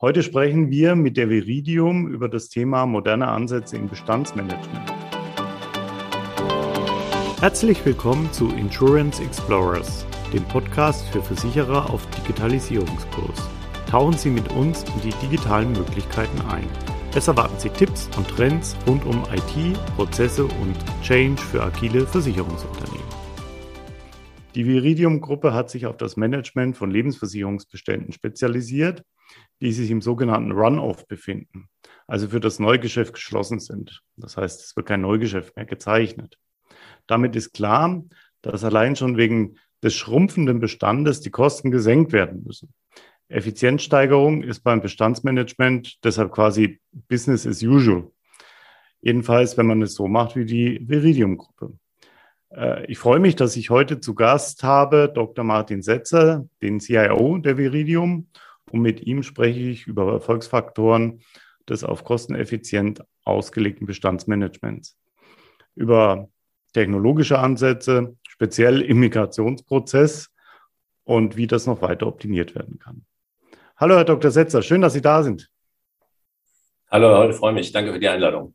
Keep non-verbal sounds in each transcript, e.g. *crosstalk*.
Heute sprechen wir mit der Viridium über das Thema moderne Ansätze im Bestandsmanagement. Herzlich willkommen zu Insurance Explorers, dem Podcast für Versicherer auf Digitalisierungskurs. Tauchen Sie mit uns in die digitalen Möglichkeiten ein. Es erwarten Sie Tipps und Trends rund um IT, Prozesse und Change für agile Versicherungsunternehmen. Die Viridium-Gruppe hat sich auf das Management von Lebensversicherungsbeständen spezialisiert die sich im sogenannten Run-Off befinden, also für das Neugeschäft geschlossen sind. Das heißt, es wird kein Neugeschäft mehr gezeichnet. Damit ist klar, dass allein schon wegen des schrumpfenden Bestandes die Kosten gesenkt werden müssen. Effizienzsteigerung ist beim Bestandsmanagement deshalb quasi Business as usual. Jedenfalls, wenn man es so macht wie die Viridium-Gruppe. Äh, ich freue mich, dass ich heute zu Gast habe Dr. Martin Setzer, den CIO der Viridium und mit ihm spreche ich über Erfolgsfaktoren des auf kosteneffizient ausgelegten Bestandsmanagements, über technologische Ansätze, speziell im Migrationsprozess und wie das noch weiter optimiert werden kann. Hallo, Herr Dr. Setzer, schön, dass Sie da sind. Hallo, ich freue mich. Danke für die Einladung.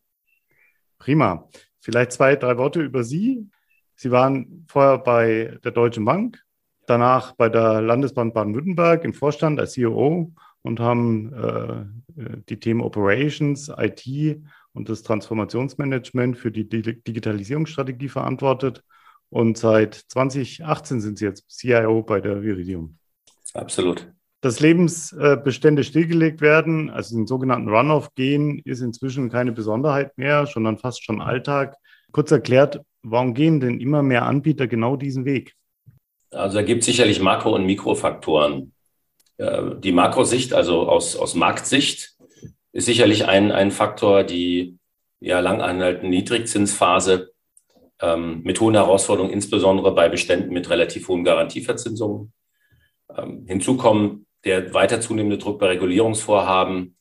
Prima. Vielleicht zwei, drei Worte über Sie. Sie waren vorher bei der Deutschen Bank, danach bei der Landesbahn Baden-Württemberg im Vorstand als CEO und haben äh, die Themen Operations, IT und das Transformationsmanagement für die Digitalisierungsstrategie verantwortet. Und seit 2018 sind Sie jetzt CIO bei der Viridium. Absolut. Dass Lebensbestände stillgelegt werden, also den sogenannten Runoff gehen, ist inzwischen keine Besonderheit mehr, sondern fast schon Alltag. Kurz erklärt, warum gehen denn immer mehr Anbieter genau diesen Weg? Also da gibt es sicherlich Makro- und Mikrofaktoren. Die Makrosicht, also aus, aus Marktsicht, ist sicherlich ein, ein Faktor, die ja lang anhaltende Niedrigzinsphase ähm, mit hohen Herausforderungen, insbesondere bei Beständen mit relativ hohen Garantieverzinsungen. Ähm, hinzu kommen der weiter zunehmende Druck bei Regulierungsvorhaben,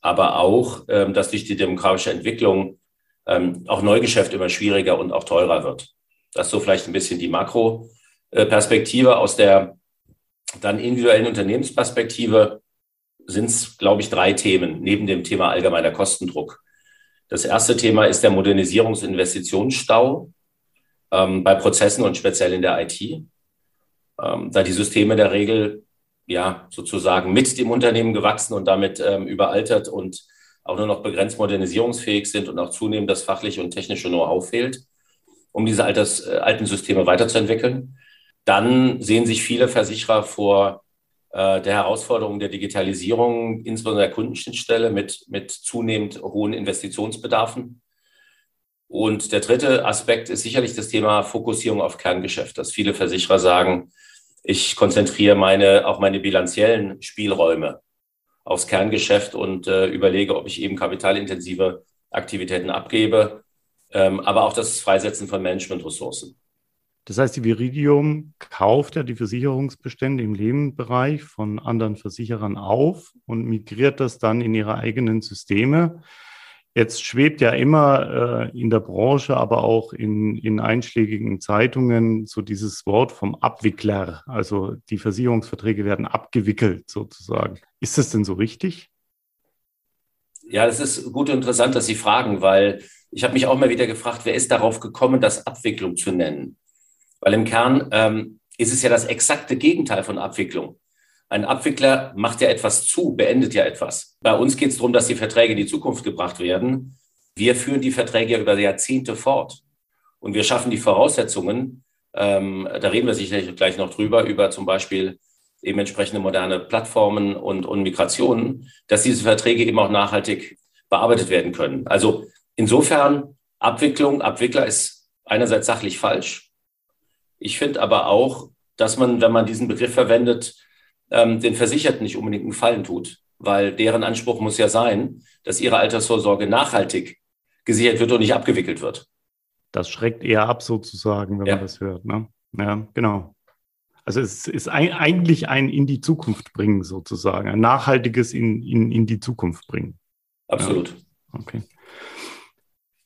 aber auch, ähm, dass durch die demografische Entwicklung ähm, auch Neugeschäft immer schwieriger und auch teurer wird. Das ist so vielleicht ein bisschen die Makro- Perspektive, aus der dann individuellen Unternehmensperspektive sind es, glaube ich, drei Themen neben dem Thema allgemeiner Kostendruck. Das erste Thema ist der Modernisierungsinvestitionsstau ähm, bei Prozessen und speziell in der IT, ähm, da die Systeme der Regel ja sozusagen mit dem Unternehmen gewachsen und damit ähm, überaltert und auch nur noch begrenzt modernisierungsfähig sind und auch zunehmend das fachliche und technische Know-how fehlt, um diese Alters, äh, alten Systeme weiterzuentwickeln dann sehen sich viele Versicherer vor äh, der Herausforderung der Digitalisierung, insbesondere der Kundenschnittstelle mit, mit zunehmend hohen Investitionsbedarfen. Und der dritte Aspekt ist sicherlich das Thema Fokussierung auf Kerngeschäft, dass viele Versicherer sagen, ich konzentriere meine, auch meine bilanziellen Spielräume aufs Kerngeschäft und äh, überlege, ob ich eben kapitalintensive Aktivitäten abgebe, ähm, aber auch das Freisetzen von Managementressourcen. Das heißt, die Viridium kauft ja die Versicherungsbestände im Lebensbereich von anderen Versicherern auf und migriert das dann in ihre eigenen Systeme. Jetzt schwebt ja immer äh, in der Branche, aber auch in, in einschlägigen Zeitungen so dieses Wort vom Abwickler. Also die Versicherungsverträge werden abgewickelt sozusagen. Ist das denn so richtig? Ja, das ist gut und interessant, dass Sie fragen, weil ich habe mich auch mal wieder gefragt, wer ist darauf gekommen, das Abwicklung zu nennen? Weil im Kern ähm, ist es ja das exakte Gegenteil von Abwicklung. Ein Abwickler macht ja etwas zu, beendet ja etwas. Bei uns geht es darum, dass die Verträge in die Zukunft gebracht werden. Wir führen die Verträge ja über Jahrzehnte fort. Und wir schaffen die Voraussetzungen, ähm, da reden wir sicherlich gleich noch drüber, über zum Beispiel eben entsprechende moderne Plattformen und, und Migrationen, dass diese Verträge eben auch nachhaltig bearbeitet werden können. Also insofern Abwicklung, Abwickler ist einerseits sachlich falsch, ich finde aber auch, dass man, wenn man diesen Begriff verwendet, ähm, den Versicherten nicht unbedingt einen Gefallen tut, weil deren Anspruch muss ja sein, dass ihre Altersvorsorge nachhaltig gesichert wird und nicht abgewickelt wird. Das schreckt eher ab sozusagen, wenn ja. man das hört. Ne? Ja, genau. Also es ist ein, eigentlich ein in die Zukunft bringen sozusagen, ein nachhaltiges in, in, in die Zukunft bringen. Absolut. Ja. Okay.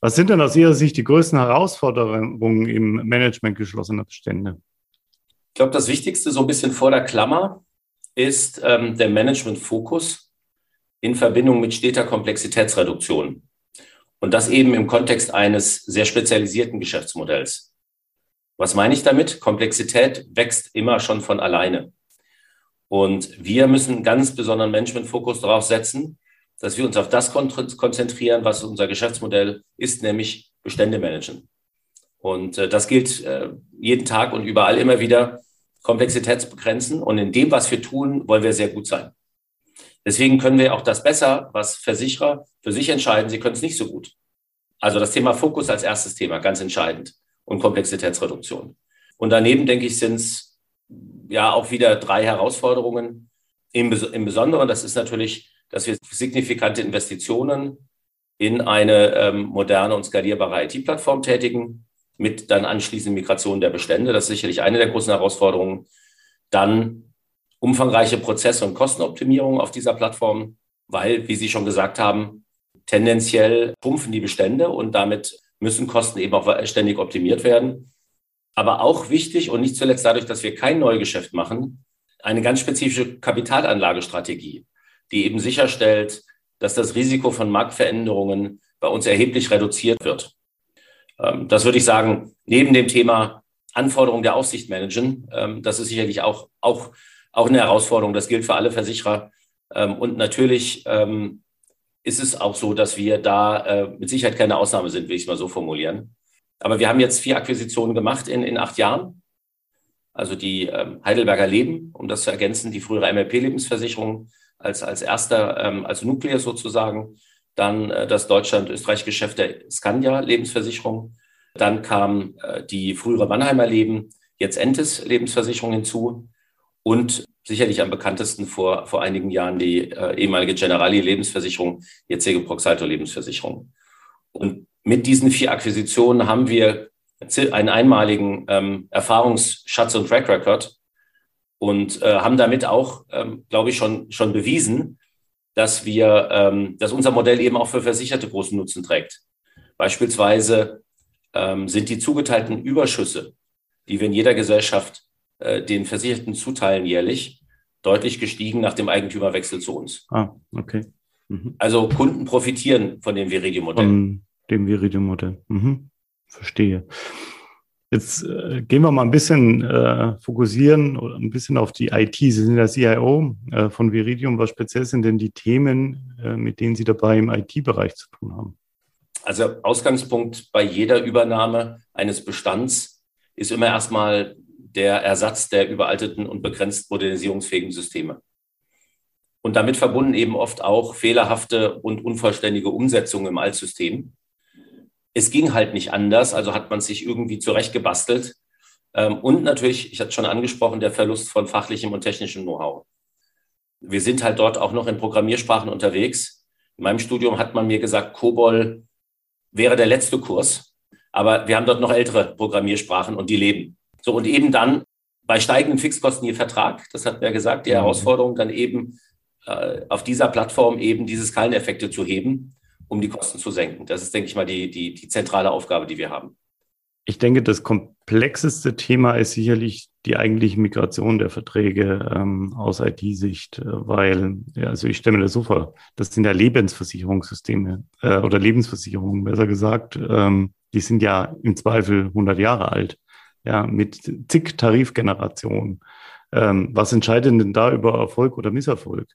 Was sind denn aus Ihrer Sicht die größten Herausforderungen im Management geschlossener Bestände? Ich glaube, das Wichtigste so ein bisschen vor der Klammer ist ähm, der Management-Fokus. in Verbindung mit steter Komplexitätsreduktion. Und das eben im Kontext eines sehr spezialisierten Geschäftsmodells. Was meine ich damit? Komplexität wächst immer schon von alleine. Und wir müssen einen ganz besonderen Managementfokus darauf setzen, dass wir uns auf das konzentrieren, was unser Geschäftsmodell ist, nämlich Bestände managen. Und äh, das gilt äh, jeden Tag und überall immer wieder, Komplexitätsbegrenzen. Und in dem, was wir tun, wollen wir sehr gut sein. Deswegen können wir auch das besser, was Versicherer für sich entscheiden. Sie können es nicht so gut. Also das Thema Fokus als erstes Thema, ganz entscheidend. Und Komplexitätsreduktion. Und daneben, denke ich, sind es ja auch wieder drei Herausforderungen. Im, Im Besonderen, das ist natürlich, dass wir signifikante Investitionen in eine ähm, moderne und skalierbare IT-Plattform tätigen, mit dann anschließend Migration der Bestände. Das ist sicherlich eine der großen Herausforderungen. Dann umfangreiche Prozesse und Kostenoptimierung auf dieser Plattform, weil, wie Sie schon gesagt haben, tendenziell pumpfen die Bestände und damit müssen Kosten eben auch ständig optimiert werden. Aber auch wichtig und nicht zuletzt dadurch, dass wir kein Neugeschäft machen, eine ganz spezifische Kapitalanlagestrategie, die eben sicherstellt, dass das Risiko von Marktveränderungen bei uns erheblich reduziert wird. Ähm, das würde ich sagen, neben dem Thema Anforderungen der Aufsicht managen, ähm, das ist sicherlich auch, auch auch eine Herausforderung. Das gilt für alle Versicherer. Ähm, und natürlich ist es auch so, dass wir da äh, mit Sicherheit keine Ausnahme sind, will ich es mal so formulieren. Aber wir haben jetzt vier Akquisitionen gemacht in, in acht Jahren. Also die Heidelberger Leben, um das zu ergänzen, die frühere MLP-Lebensversicherung als, als erster, als Nukleus sozusagen. Dann äh, das Deutschland-Österreich-Geschäft der Scandia Lebensversicherung. Dann kam äh, die frühere Mannheimer Leben, jetzt Entes Lebensversicherung hinzu und sicherlich am bekanntesten vor, vor einigen Jahren die äh, ehemalige Generali Lebensversicherung, jetzige Proxalto Lebensversicherung. Und mit diesen vier Akquisitionen haben wir einen einmaligen ähm, Erfahrungsschatz und Track Record und äh, haben damit auch, ähm, glaube ich, schon, schon bewiesen, dass wir, ähm, dass unser Modell eben auch für Versicherte großen Nutzen trägt. Beispielsweise ähm, sind die zugeteilten Überschüsse, die wir in jeder Gesellschaft äh, den Versicherten zuteilen jährlich, deutlich gestiegen nach dem Eigentümerwechsel zu uns. Ah, okay. Mhm. Also Kunden profitieren von dem Viridium-Modell. Von dem Viridium-Modell. Mhm. Verstehe. Jetzt äh, gehen wir mal ein bisschen äh, fokussieren oder ein bisschen auf die IT. Sie sind der CIO äh, von Viridium. Was speziell sind denn die Themen, äh, mit denen Sie dabei im IT-Bereich zu tun haben? Also Ausgangspunkt bei jeder Übernahme eines Bestands ist immer erstmal der Ersatz der überalteten und begrenzt modernisierungsfähigen Systeme. Und damit verbunden eben oft auch fehlerhafte und unvollständige Umsetzungen im Altsystem. Es ging halt nicht anders, also hat man sich irgendwie zurechtgebastelt. Ähm, und natürlich, ich hatte schon angesprochen, der Verlust von fachlichem und technischem Know-how. Wir sind halt dort auch noch in Programmiersprachen unterwegs. In meinem Studium hat man mir gesagt, COBOL wäre der letzte Kurs. Aber wir haben dort noch ältere Programmiersprachen und die leben. So, und eben dann bei steigenden Fixkosten je Vertrag, das hat er gesagt, die mhm. Herausforderung dann eben äh, auf dieser Plattform eben diese Skaleneffekte zu heben, um die Kosten zu senken. Das ist, denke ich mal, die, die, die zentrale Aufgabe, die wir haben. Ich denke, das komplexeste Thema ist sicherlich die eigentliche Migration der Verträge ähm, aus IT-Sicht, äh, weil, ja, also ich stelle mir das so vor, das sind ja Lebensversicherungssysteme äh, oder Lebensversicherungen, besser gesagt, ähm, die sind ja im Zweifel 100 Jahre alt ja, mit zig Tarifgenerationen. Ähm, was entscheidet denn da über Erfolg oder Misserfolg?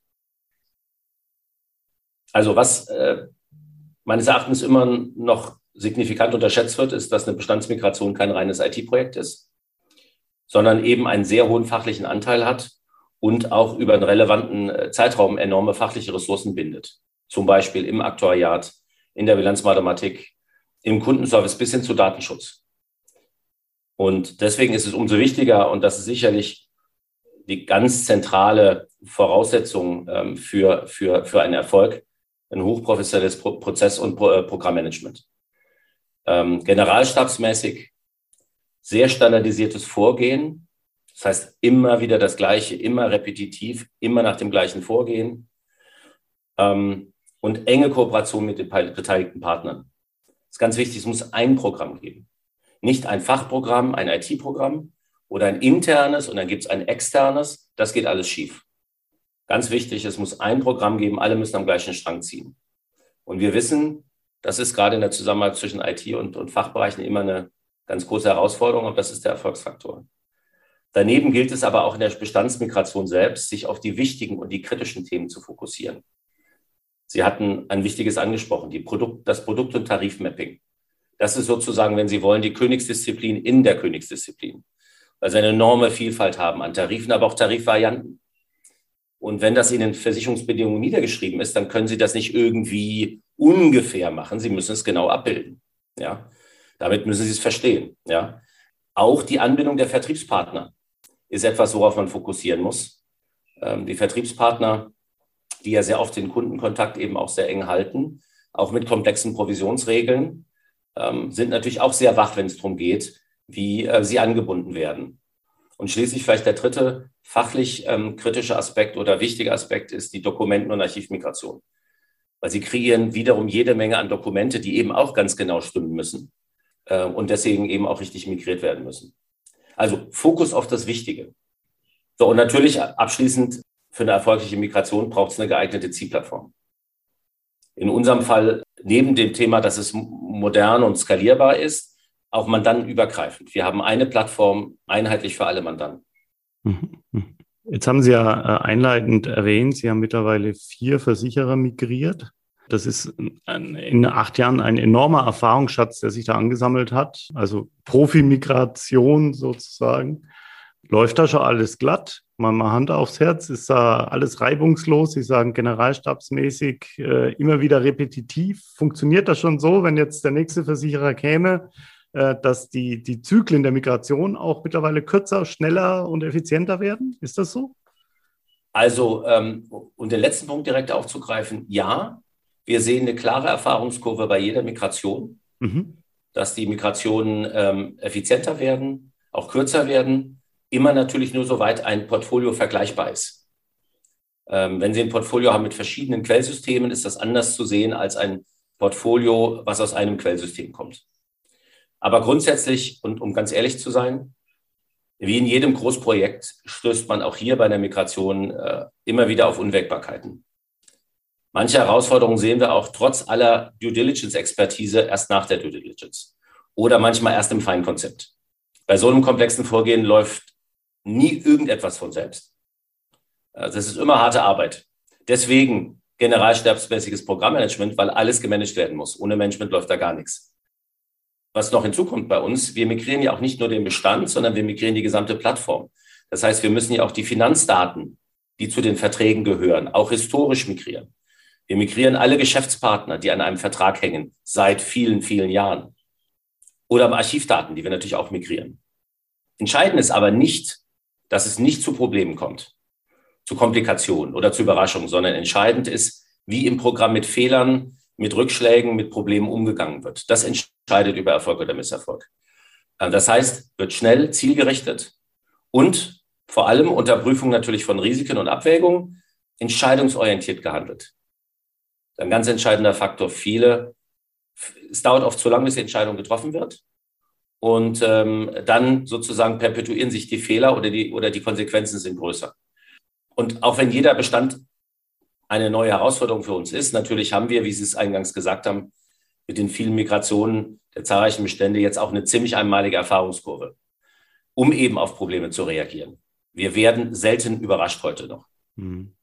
Also was äh, meines Erachtens immer noch signifikant unterschätzt wird, ist, dass eine Bestandsmigration kein reines IT-Projekt ist, sondern eben einen sehr hohen fachlichen Anteil hat und auch über einen relevanten äh, Zeitraum enorme fachliche Ressourcen bindet. Zum Beispiel im Aktuariat, in der Bilanzmathematik, im Kundenservice bis hin zu Datenschutz. Und deswegen ist es umso wichtiger, und das ist sicherlich die ganz zentrale Voraussetzung ähm, für, für, für einen Erfolg, ein hochprofessionelles Pro Prozess- und Pro äh, Programmmanagement. Ähm, generalstabsmäßig sehr standardisiertes Vorgehen, das heißt immer wieder das Gleiche, immer repetitiv, immer nach dem gleichen Vorgehen ähm, und enge Kooperation mit den beteiligten Partnern. Das ist ganz wichtig, es muss ein Programm geben nicht ein Fachprogramm, ein IT-Programm oder ein internes und dann gibt es ein externes. Das geht alles schief. Ganz wichtig, es muss ein Programm geben, alle müssen am gleichen Strang ziehen. Und wir wissen, das ist gerade in der Zusammenarbeit zwischen IT und, und Fachbereichen immer eine ganz große Herausforderung und das ist der Erfolgsfaktor. Daneben gilt es aber auch in der Bestandsmigration selbst, sich auf die wichtigen und die kritischen Themen zu fokussieren. Sie hatten ein wichtiges angesprochen, Produkt, das Produkt- und Tarifmapping. Das ist sozusagen, wenn Sie wollen, die Königsdisziplin in der Königsdisziplin, weil sie eine enorme Vielfalt haben an Tarifen, aber auch Tarifvarianten. Und wenn das in den Versicherungsbedingungen niedergeschrieben ist, dann können Sie das nicht irgendwie ungefähr machen. Sie müssen es genau abbilden. Ja, damit müssen Sie es verstehen. Ja, auch die Anbindung der Vertriebspartner ist etwas, worauf man fokussieren muss. Ähm, die Vertriebspartner, die ja sehr oft den Kundenkontakt eben auch sehr eng halten, auch mit komplexen Provisionsregeln, ähm, sind natürlich auch sehr wach, wenn es darum geht, wie äh, sie angebunden werden. Und schließlich vielleicht der dritte fachlich ähm, kritische Aspekt oder wichtige Aspekt ist die Dokumenten- und Archivmigration. Weil sie kreieren wiederum jede Menge an Dokumente, die eben auch ganz genau stimmen müssen äh, und deswegen eben auch richtig migriert werden müssen. Also Fokus auf das Wichtige. So, und natürlich abschließend für eine erfolgreiche Migration braucht es eine geeignete Zielplattform. In unserem Fall, neben dem Thema, dass es modern und skalierbar ist, auch mandantenübergreifend. Wir haben eine Plattform einheitlich für alle Mandanten. Mhm. Mhm. Jetzt haben Sie ja äh, einleitend erwähnt, Sie haben mittlerweile vier Versicherer migriert. Das ist in acht Jahren ein enormer Erfahrungsschatz, der sich da angesammelt hat. Also Profi-Migration sozusagen. Läuft da schon alles glatt? Mal, mal Hand aufs Herz. Ist da alles reibungslos? Sie sagen generalstabsmäßig äh, immer wieder repetitiv. Funktioniert das schon so, wenn jetzt der nächste Versicherer käme? Äh, dass die, die Zyklen der Migration auch mittlerweile kürzer, schneller und effizienter werden? Ist das so? Also, ähm, um den letzten Punkt direkt aufzugreifen, ja, wir sehen eine klare Erfahrungskurve bei jeder Migration, mhm. dass die Migrationen ähm, effizienter werden, auch kürzer werden, immer natürlich nur soweit ein Portfolio vergleichbar ist. Ähm, wenn Sie ein Portfolio haben mit verschiedenen Quellsystemen, ist das anders zu sehen als ein Portfolio, was aus einem Quellsystem kommt. Aber grundsätzlich, und um ganz ehrlich zu sein, wie in jedem Großprojekt stößt man auch hier bei der Migration äh, immer wieder auf Unwägbarkeiten. Manche Herausforderungen sehen wir auch trotz aller Due Diligence-Expertise erst nach der Due Diligence oder manchmal erst im Feinkonzept. Bei so einem komplexen Vorgehen läuft nie irgendetwas von selbst. Also das ist immer harte Arbeit. Deswegen generalstabsmäßiges Programmmanagement, weil alles gemanagt werden muss. Ohne Management läuft da gar nichts was noch hinzukommt bei uns, wir migrieren ja auch nicht nur den Bestand, sondern wir migrieren die gesamte Plattform. Das heißt, wir müssen ja auch die Finanzdaten, die zu den Verträgen gehören, auch historisch migrieren. Wir migrieren alle Geschäftspartner, die an einem Vertrag hängen, seit vielen, vielen Jahren. Oder Archivdaten, die wir natürlich auch migrieren. Entscheidend ist aber nicht, dass es nicht zu Problemen kommt, zu Komplikationen oder zu Überraschungen, sondern entscheidend ist, wie im Programm mit Fehlern mit Rückschlägen, mit Problemen umgegangen wird. Das entscheidet über Erfolg oder Misserfolg. Äh, das heißt, wird schnell, zielgerichtet und vor allem unter Prüfung natürlich von Risiken und Abwägungen entscheidungsorientiert gehandelt. Ein ganz entscheidender Faktor. Viele, es dauert oft zu lange, bis die Entscheidung getroffen wird. Und ähm, dann sozusagen perpetuieren sich die Fehler oder die, oder die Konsequenzen sind größer. Und auch wenn jeder Bestand eine neue Herausforderung für uns ist. Natürlich haben wir, wie Sie es eingangs gesagt haben, mit den vielen Migrationen der zahlreichen Bestände jetzt auch eine ziemlich einmalige Erfahrungskurve, um eben auf Probleme zu reagieren. Wir werden selten überrascht heute noch. Hm.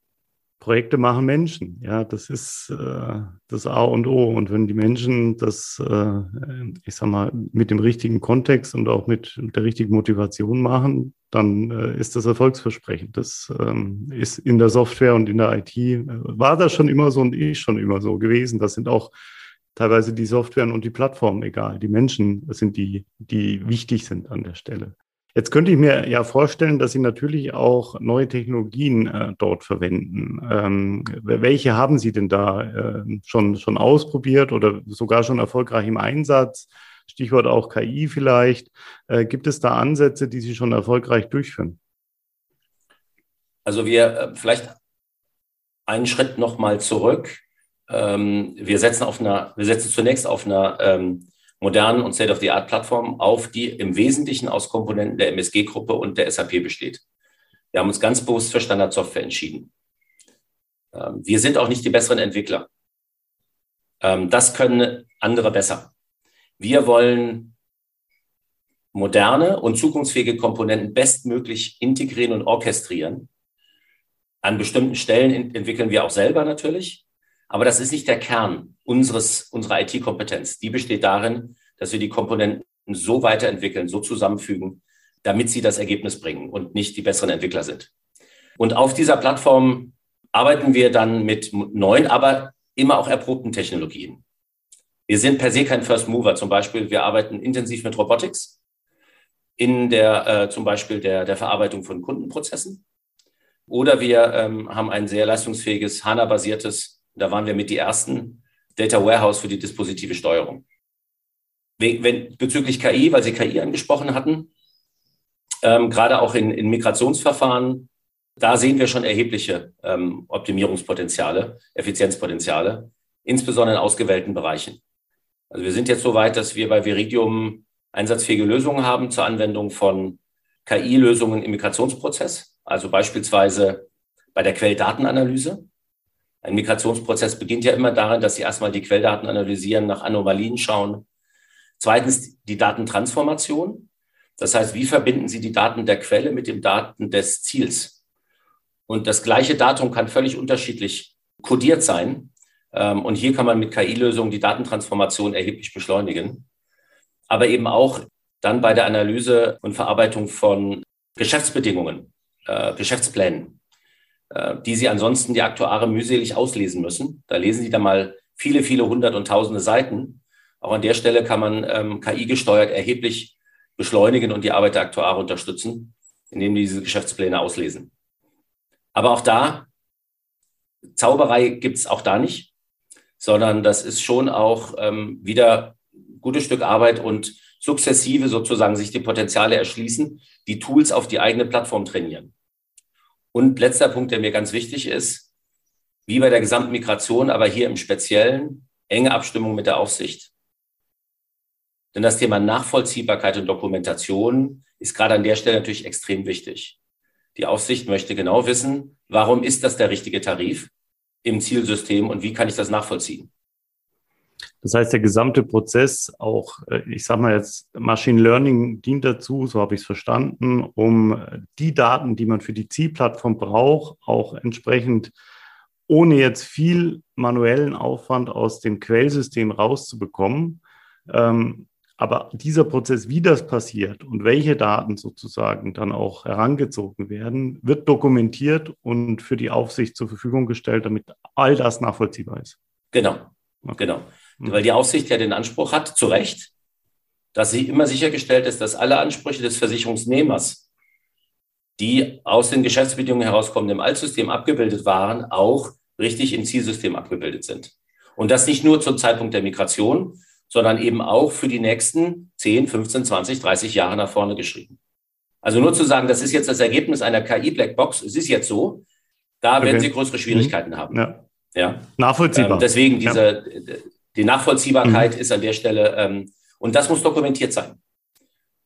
Projekte machen Menschen. Ja, das ist äh, das A und O. Und wenn die Menschen das, äh, ich sag mal, mit dem richtigen Kontext und auch mit der richtigen Motivation machen, dann äh, ist das erfolgsversprechend. Das ähm, ist in der Software und in der IT, äh, war das schon immer so und ist schon immer so gewesen. Das sind auch teilweise die Softwaren und die Plattformen egal. Die Menschen sind die, die wichtig sind an der Stelle. Jetzt könnte ich mir ja vorstellen, dass Sie natürlich auch neue Technologien äh, dort verwenden. Ähm, welche haben Sie denn da äh, schon, schon ausprobiert oder sogar schon erfolgreich im Einsatz? Stichwort auch KI vielleicht. Äh, gibt es da Ansätze, die Sie schon erfolgreich durchführen? Also wir äh, vielleicht einen Schritt nochmal zurück. Ähm, wir setzen auf einer, wir setzen zunächst auf einer ähm, modernen und State-of-the-Art-Plattform auf, die im Wesentlichen aus Komponenten der MSG-Gruppe und der SAP besteht. Wir haben uns ganz bewusst für Standardsoftware entschieden. Ähm, wir sind auch nicht die besseren Entwickler. Ähm, das können andere besser. Wir wollen moderne und zukunftsfähige Komponenten bestmöglich integrieren und orchestrieren. An bestimmten Stellen entwickeln wir auch selber natürlich. Aber das ist nicht der Kern unseres, unserer IT-Kompetenz. Die besteht darin, dass wir die Komponenten so weiterentwickeln, so zusammenfügen, damit sie das Ergebnis bringen und nicht die besseren Entwickler sind. Und auf dieser Plattform arbeiten wir dann mit neuen, aber immer auch erprobten Technologien. Wir sind per se kein First Mover. Zum Beispiel, wir arbeiten intensiv mit Robotics in der, äh, zum Beispiel der, der Verarbeitung von Kundenprozessen. Oder wir ähm, haben ein sehr leistungsfähiges HANA-basiertes, da waren wir mit die ersten, Data Warehouse für die dispositive Steuerung. Wenn, bezüglich KI, weil Sie KI angesprochen hatten, ähm, gerade auch in, in Migrationsverfahren da sehen wir schon erhebliche ähm, Optimierungspotenziale, Effizienzpotenziale, insbesondere in ausgewählten Bereichen. Also wir sind jetzt so weit, dass wir bei Viridium einsatzfähige Lösungen haben zur Anwendung von KI-Lösungen im Migrationsprozess, also beispielsweise bei der Quelldatenanalyse. Ein Migrationsprozess beginnt ja immer darin, dass Sie erstmal die Quelldaten analysieren, nach Anomalien schauen. Zweitens die Datentransformation. Das heißt, wie verbinden Sie die Daten der Quelle mit den Daten des Ziels? Und das gleiche Datum kann völlig unterschiedlich kodiert sein. Ähm, und hier kann man mit KI-Lösungen die Datentransformation erheblich beschleunigen. Aber eben auch dann bei der Analyse und Verarbeitung von Geschäftsbedingungen, äh, Geschäftsplänen, die Sie ansonsten die Aktuare mühselig auslesen müssen. Da lesen Sie dann mal viele, viele hundert und tausende Seiten. Auch an der Stelle kann man ähm, KI gesteuert erheblich beschleunigen und die Arbeit der Aktuare unterstützen, indem die diese Geschäftspläne auslesen. Aber auch da, Zauberei gibt es auch da nicht, sondern das ist schon auch ähm, wieder ein gutes Stück Arbeit und sukzessive sozusagen sich die Potenziale erschließen, die Tools auf die eigene Plattform trainieren. Und letzter Punkt, der mir ganz wichtig ist, wie bei der gesamten Migration, aber hier im Speziellen, enge Abstimmung mit der Aufsicht. Denn das Thema Nachvollziehbarkeit und Dokumentation ist gerade an der Stelle natürlich extrem wichtig. Die Aufsicht möchte genau wissen, warum ist das der richtige Tarif im Zielsystem und wie kann ich das nachvollziehen? Das heißt, der gesamte Prozess, auch äh, ich sage mal jetzt, Machine Learning dient dazu, so habe ich es verstanden, um die Daten, die man für die Zielplattform braucht, auch entsprechend ohne jetzt viel manuellen Aufwand aus dem Quellsystem rauszubekommen, ähm, aber dieser Prozess, wie das passiert und welche Daten sozusagen dann auch herangezogen werden, wird dokumentiert und für die Aufsicht zur Verfügung gestellt, damit all das nachvollziehbar ist. Genau, okay. genau. Mhm. Weil die Aufsicht ja den Anspruch hat, zu Recht, dass sie immer sichergestellt ist, dass alle Ansprüche des Versicherungsnehmers, die aus den Geschäftsbedingungen herauskommen, im Altsystem abgebildet waren, auch richtig im Zielsystem abgebildet sind. Und das nicht nur zum Zeitpunkt der Migration, sondern eben auch für die nächsten 10, 15, 20, 30 Jahre nach vorne geschrieben. Also nur zu sagen, das ist jetzt das Ergebnis einer KI-Blackbox, es ist jetzt so, da okay. werden Sie größere Schwierigkeiten mhm. haben. Ja. ja. Nachvollziehbar. Ähm, deswegen diese, ja. Die Nachvollziehbarkeit mhm. ist an der Stelle, ähm, und das muss dokumentiert sein.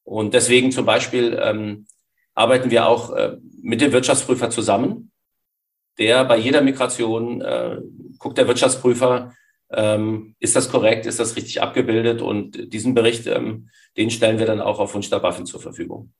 Und deswegen zum Beispiel ähm, arbeiten wir auch äh, mit dem Wirtschaftsprüfer zusammen, der bei jeder Migration äh, guckt der Wirtschaftsprüfer, ähm, ist das korrekt? Ist das richtig abgebildet? Und diesen Bericht, ähm, den stellen wir dann auch auf Wunsch der Waffen zur Verfügung.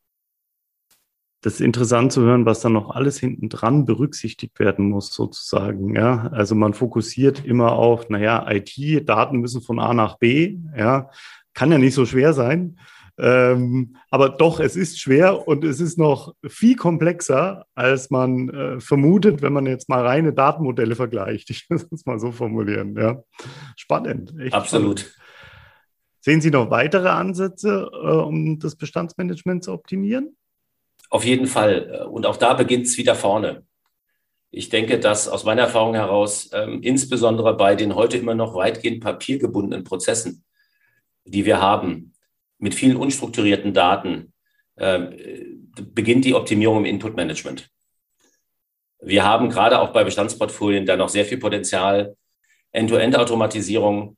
Das ist interessant zu hören, was dann noch alles hinten dran berücksichtigt werden muss, sozusagen. Ja, also man fokussiert immer auf, naja, IT, Daten müssen von A nach B. Ja, kann ja nicht so schwer sein. Ähm, aber doch, es ist schwer und es ist noch viel komplexer, als man äh, vermutet, wenn man jetzt mal reine Datenmodelle vergleicht. Ich muss es mal so formulieren. Ja. Spannend. Absolut. Spannend. Sehen Sie noch weitere Ansätze, äh, um das Bestandsmanagement zu optimieren? Auf jeden Fall. Und auch da beginnt es wieder vorne. Ich denke, dass aus meiner Erfahrung heraus, ähm, insbesondere bei den heute immer noch weitgehend papiergebundenen Prozessen, die wir haben, mit vielen unstrukturierten Daten äh, beginnt die Optimierung im Input-Management. Wir haben gerade auch bei Bestandsportfolien da noch sehr viel Potenzial. End-to-End-Automatisierung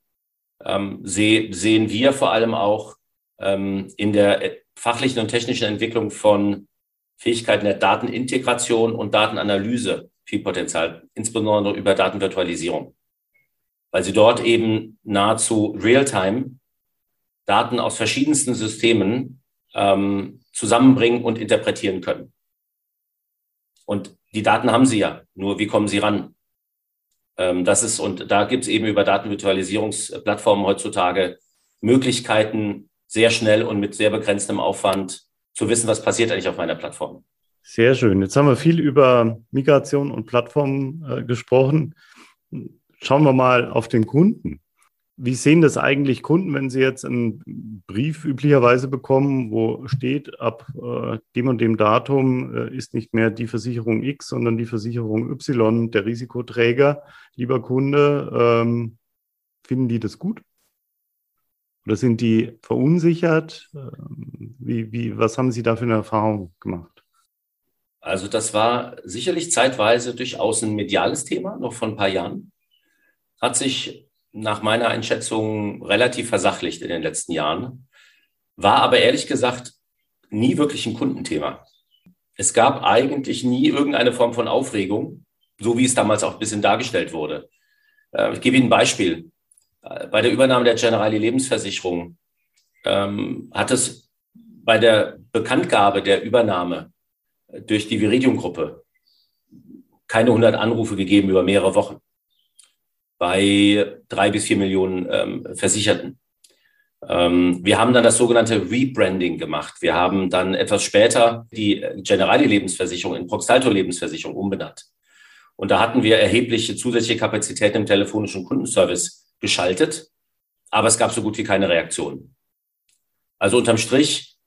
ähm, seh, sehen wir vor allem auch ähm, in der fachlichen und technischen Entwicklung von Fähigkeiten der Datenintegration und Datenanalyse viel Potenzial, insbesondere über Datenvirtualisierung, weil sie dort eben nahezu real-time Daten aus verschiedensten Systemen ähm, zusammenbringen und interpretieren können. Und die Daten haben sie ja, nur wie kommen sie ran? Ähm, das ist, und da gibt es eben über Datenvirtualisierungsplattformen heutzutage Möglichkeiten, sehr schnell und mit sehr begrenztem Aufwand zu wissen, was passiert eigentlich auf meiner Plattform. Sehr schön. Jetzt haben wir viel über Migration und Plattformen äh, gesprochen. Schauen wir mal auf den Kunden. Wie sehen das eigentlich Kunden, wenn sie jetzt einen Brief üblicherweise bekommen, wo steht, ab äh, dem und dem Datum äh, ist nicht mehr die Versicherung X, sondern die Versicherung Y der Risikoträger? Lieber Kunde, ähm, finden die das gut? Oder sind die verunsichert? Ähm, wie, wie, was haben Sie da für eine Erfahrung gemacht? Also das war sicherlich zeitweise durchaus ein mediales Thema, noch vor ein paar Jahren. Hat sich nach meiner Einschätzung relativ versachlicht in den letzten Jahren, war aber ehrlich gesagt nie wirklich ein Kundenthema. Es gab eigentlich nie irgendeine Form von Aufregung, so wie es damals auch ein bisschen dargestellt wurde. Äh, ich gebe Ihnen ein Beispiel. Äh, bei der Übernahme der Generali Lebensversicherung ähm, hat es bei der Bekanntgabe der Übernahme durch die Viridium-Gruppe keine 100 Anrufe gegeben über mehrere Wochen bei drei bis vier Millionen ähm, Versicherten. Ähm, wir haben dann das sogenannte Rebranding gemacht. Wir haben dann etwas später die Generali Lebensversicherung in Proxalto Lebensversicherung umbenannt. Und da hatten wir erhebliche zusätzliche Kapazitäten im telefonischen Kundenservice geschaltet, aber es gab so gut wie keine Reaktion. Also unterm Strich,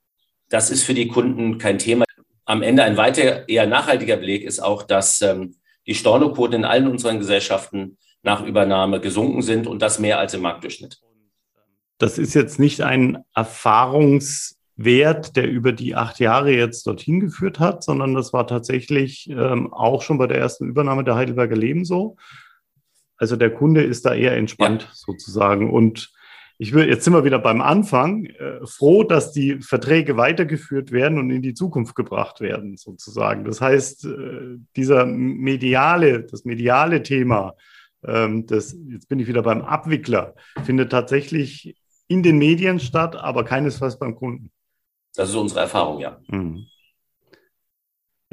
das ist für die Kunden kein Thema. Am Ende ein weiter eher nachhaltiger Beleg ist auch, dass ähm, die Stornoquoten in allen unseren Gesellschaften nach Übernahme gesunken sind und das mehr als im Marktdurchschnitt. Das ist jetzt nicht ein Erfahrungswert, der über die acht Jahre jetzt dorthin geführt hat, sondern das war tatsächlich ähm, auch schon bei der ersten Übernahme der Heidelberger Leben so. Also der Kunde ist da eher entspannt ja. sozusagen. Und ich will, jetzt sind wir wieder beim Anfang, äh, froh, dass die Verträge weitergeführt werden und in die Zukunft gebracht werden, sozusagen. Das heißt, äh, dieser mediale, das mediale Thema, ähm, das, jetzt bin ich wieder beim Abwickler, findet tatsächlich in den Medien statt, aber keinesfalls beim Kunden. Das ist unsere Erfahrung, ja. Mhm.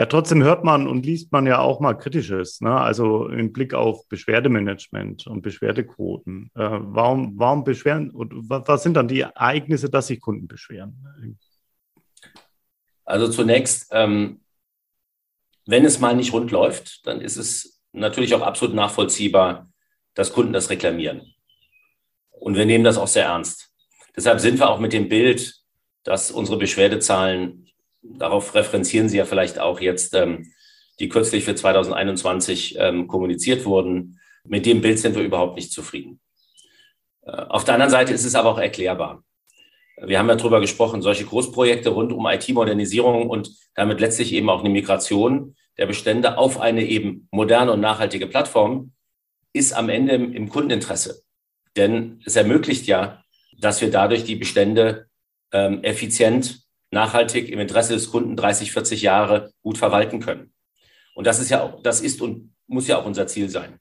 Ja, trotzdem hört man und liest man ja auch mal Kritisches, ne? also im Blick auf Beschwerdemanagement und Beschwerdequoten. Äh, warum, warum beschweren, und was sind dann die Ereignisse, dass sich Kunden beschweren? Also zunächst, ähm, wenn es mal nicht rund läuft, dann ist es natürlich auch absolut nachvollziehbar, dass Kunden das reklamieren. Und wir nehmen das auch sehr ernst. Deshalb sind wir auch mit dem Bild, dass unsere Beschwerdezahlen darauf referenzieren Sie ja vielleicht auch jetzt, ähm, die kürzlich für 2021 ähm, kommuniziert wurden. Mit dem Bild sind wir überhaupt nicht zufrieden. Äh, auf der anderen Seite ist es aber auch erklärbar. Wir haben ja darüber gesprochen, solche Großprojekte rund um IT-Modernisierung und damit letztlich eben auch eine Migration der Bestände auf eine eben moderne und nachhaltige Plattform ist am Ende im, Kundeninteresse. Denn es ermöglicht ja, dass wir dadurch die Bestände ähm, effizient nachhaltig im Interesse des Kunden 30, 40 Jahre gut verwalten können. Und das ist ja auch, das ist und muss ja auch unser Ziel sein.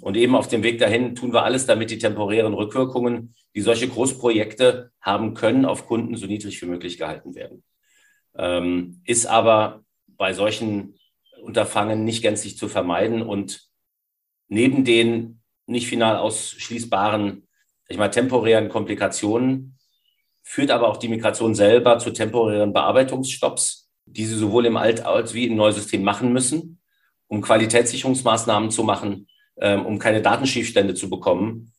Und eben auf dem Weg dahin tun wir alles, damit die temporären Rückwirkungen, die solche Großprojekte haben können, auf Kunden so niedrig wie möglich gehalten werden. Ähm, ist aber bei solchen Unterfangen nicht gänzlich zu vermeiden und neben den nicht final ausschließbaren, ich mal, temporären Komplikationen führt aber auch die Migration selber zu temporären Bearbeitungsstopps, die sie sowohl im Alt- als wie im Neusystem machen müssen, um Qualitätssicherungsmaßnahmen zu machen, ähm, um keine Datenschiefstände zu bekommen.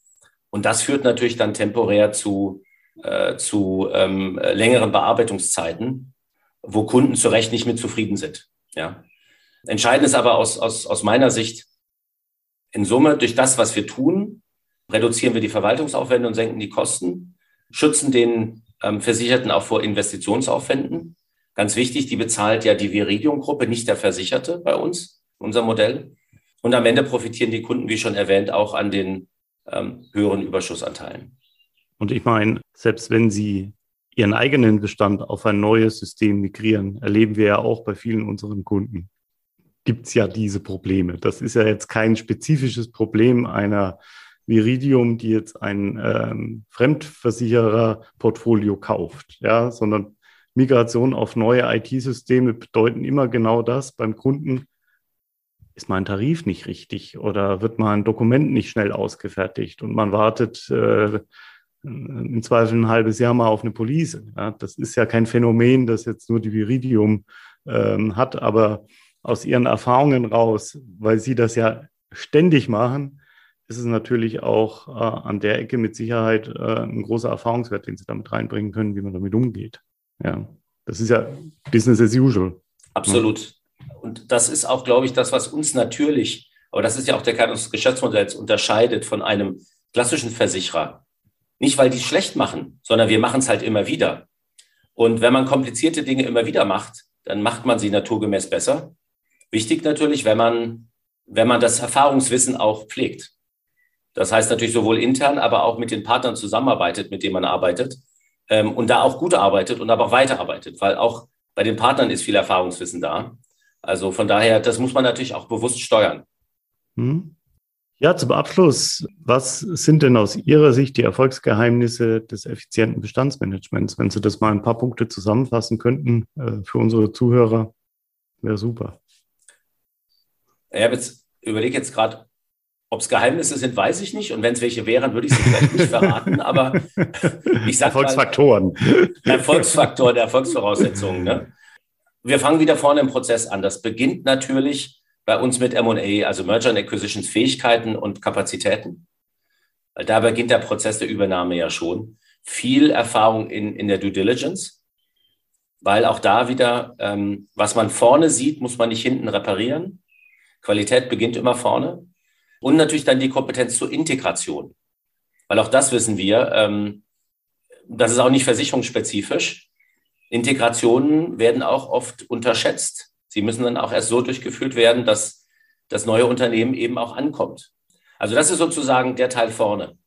Und das führt natürlich dann temporär zu, äh, zu ähm, längeren Bearbeitungszeiten, wo Kunden zu Recht nicht mit zufrieden sind. Ja. Entscheidend ist aber aus, aus, aus meiner Sicht, in Summe, durch das, was wir tun, reduzieren wir die Verwaltungsaufwände und senken die Kosten schützen den ähm, Versicherten auch vor Investitionsaufwänden. Ganz wichtig, die bezahlt ja die Viridium-Gruppe, nicht der Versicherte bei uns, unser Modell. Und am Ende profitieren die Kunden, wie schon erwähnt, auch an den ähm, höheren Überschussanteilen. Und ich meine, selbst wenn Sie Ihren eigenen Bestand auf ein neues System migrieren, erleben wir ja auch bei vielen unseren Kunden. gibt es ja diese Probleme. Das ist ja jetzt kein spezifisches Problem einer Viridium, die jetzt ein ähm, Fremdversicherer-Portfolio kauft, ja, sondern Migration auf neue IT-Systeme bedeuten immer genau das. Beim Kunden ist mein Tarif nicht richtig oder wird mein Dokument nicht schnell ausgefertigt und man wartet äh, im Zweifel ein halbes Jahr mal auf eine Police. Ja, das ist ja kein Phänomen, das jetzt nur die Viridium ähm, hat, aber aus ihren Erfahrungen raus, weil sie das ja ständig machen, ist es natürlich auch äh, an der Ecke mit Sicherheit äh, ein großer Erfahrungswert, den sie damit reinbringen können, wie man damit umgeht. Ja, das ist ja Business as usual. Absolut. Und das ist auch, glaube ich, das, was uns natürlich, aber das ist ja auch der Kern unseres Geschäftsmodells, unterscheidet von einem klassischen Versicherer. Nicht, weil die es schlecht machen, sondern wir machen es halt immer wieder. Und wenn man komplizierte Dinge immer wieder macht, dann macht man sie naturgemäß besser. Wichtig natürlich, wenn man, wenn man das Erfahrungswissen auch pflegt. Das heißt natürlich sowohl intern, aber auch mit den Partnern zusammenarbeitet, mit denen man arbeitet ähm, und da auch gut arbeitet und aber auch weiterarbeitet, weil auch bei den Partnern ist viel Erfahrungswissen da. Also von daher, das muss man natürlich auch bewusst steuern. Hm. Ja, zum Abschluss, was sind denn aus Ihrer Sicht die Erfolgsgeheimnisse des effizienten Bestandsmanagements? Wenn Sie das mal ein paar Punkte zusammenfassen könnten äh, für unsere Zuhörer, wäre super. Ich habe jetzt, überlege jetzt gerade, ob es Geheimnisse sind, weiß ich nicht. Und wenn es welche wären, würde ich sie vielleicht nicht verraten. Aber *laughs* ich sage Erfolgsfaktoren. Mal, Erfolgsfaktor der Erfolgsvoraussetzungen. Ne? Wir fangen wieder vorne im Prozess an. Das beginnt natürlich bei uns mit M&A, also Merger and Acquisitions Fähigkeiten und Kapazitäten. Weil da beginnt der Prozess der Übernahme ja schon. Viel Erfahrung in, in der Due Diligence, weil auch da wieder, ähm, was man vorne sieht, muss man nicht hinten reparieren. Qualität beginnt immer vorne. Und natürlich dann die Kompetenz zur Integration. Weil auch das wissen wir, ähm, das ist auch nicht versicherungsspezifisch. Integrationen werden auch oft unterschätzt. Sie müssen dann auch erst so durchgeführt werden, dass das neue Unternehmen eben auch ankommt. Also das ist sozusagen der Teil vorne.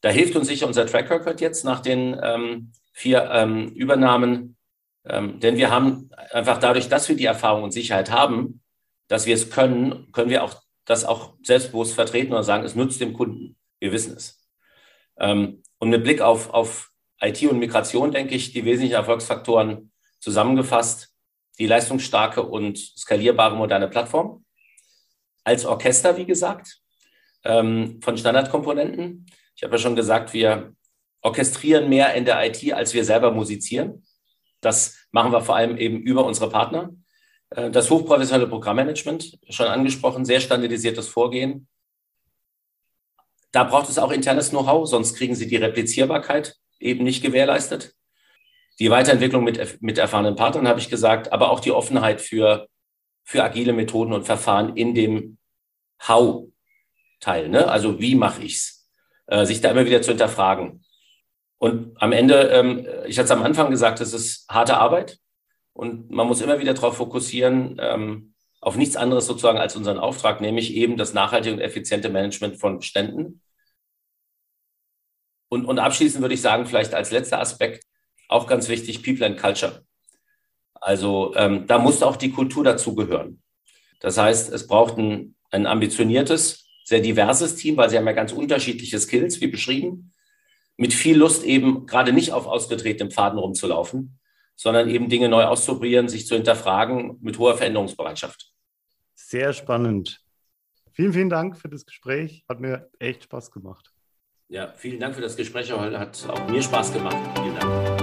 Da hilft uns sicher unser Track Record jetzt nach den ähm, vier ähm, Übernahmen, ähm, denn wir haben einfach dadurch, dass wir die Erfahrung und Sicherheit haben, dass wir es können, können wir auch das auch selbstbewusst vertreten und sagen, es nützt dem Kunden. Wir wissen es. Ähm, und mit Blick auf, auf IT und Migration, denke ich, die wesentlichen Erfolgsfaktoren zusammengefasst. Die leistungsstarke und skalierbare moderne Plattform. Als Orchester, wie gesagt, ähm, von Standardkomponenten. Ich habe ja schon gesagt, wir orchestrieren mehr in der IT, als wir selber musizieren. Das machen wir vor allem eben über unsere Partner. Äh, das hochprofessionelle Programmmanagement, schon angesprochen, sehr standardisiertes Vorgehen. Da braucht es auch internes Know-how, sonst kriegen Sie die Replizierbarkeit eben nicht gewährleistet. Die Weiterentwicklung mit, mit erfahrenen Partnern, habe ich gesagt, aber auch die Offenheit für, für agile Methoden und Verfahren in dem How-Teil. Ne? Also wie mache ich es? Äh, sich da immer wieder zu hinterfragen. Und am Ende, ähm, ich hatte es am Anfang gesagt, es ist harte Arbeit. Und man muss immer wieder darauf fokussieren, ähm, auf nichts anderes sozusagen als unseren Auftrag, nämlich eben das nachhaltige und effiziente Management von Beständen. Und, und abschließend würde ich sagen, vielleicht als letzter Aspekt, auch ganz wichtig, People and Culture. Also ähm, da muss auch die Kultur dazugehören. Das heißt, es braucht ein, ein ambitioniertes, sehr diverses Team, weil sie haben ja ganz unterschiedliche Skills, wie beschrieben, mit viel Lust eben gerade nicht auf ausgetretenem Pfaden rumzulaufen, sondern eben Dinge neu auszuprobieren, sich zu hinterfragen mit hoher Veränderungsbereitschaft. Sehr spannend. Vielen, vielen Dank für das Gespräch. Hat mir echt Spaß gemacht. Ja, vielen Dank für das Gespräch. Hat auch mir Spaß gemacht. Vielen Dank.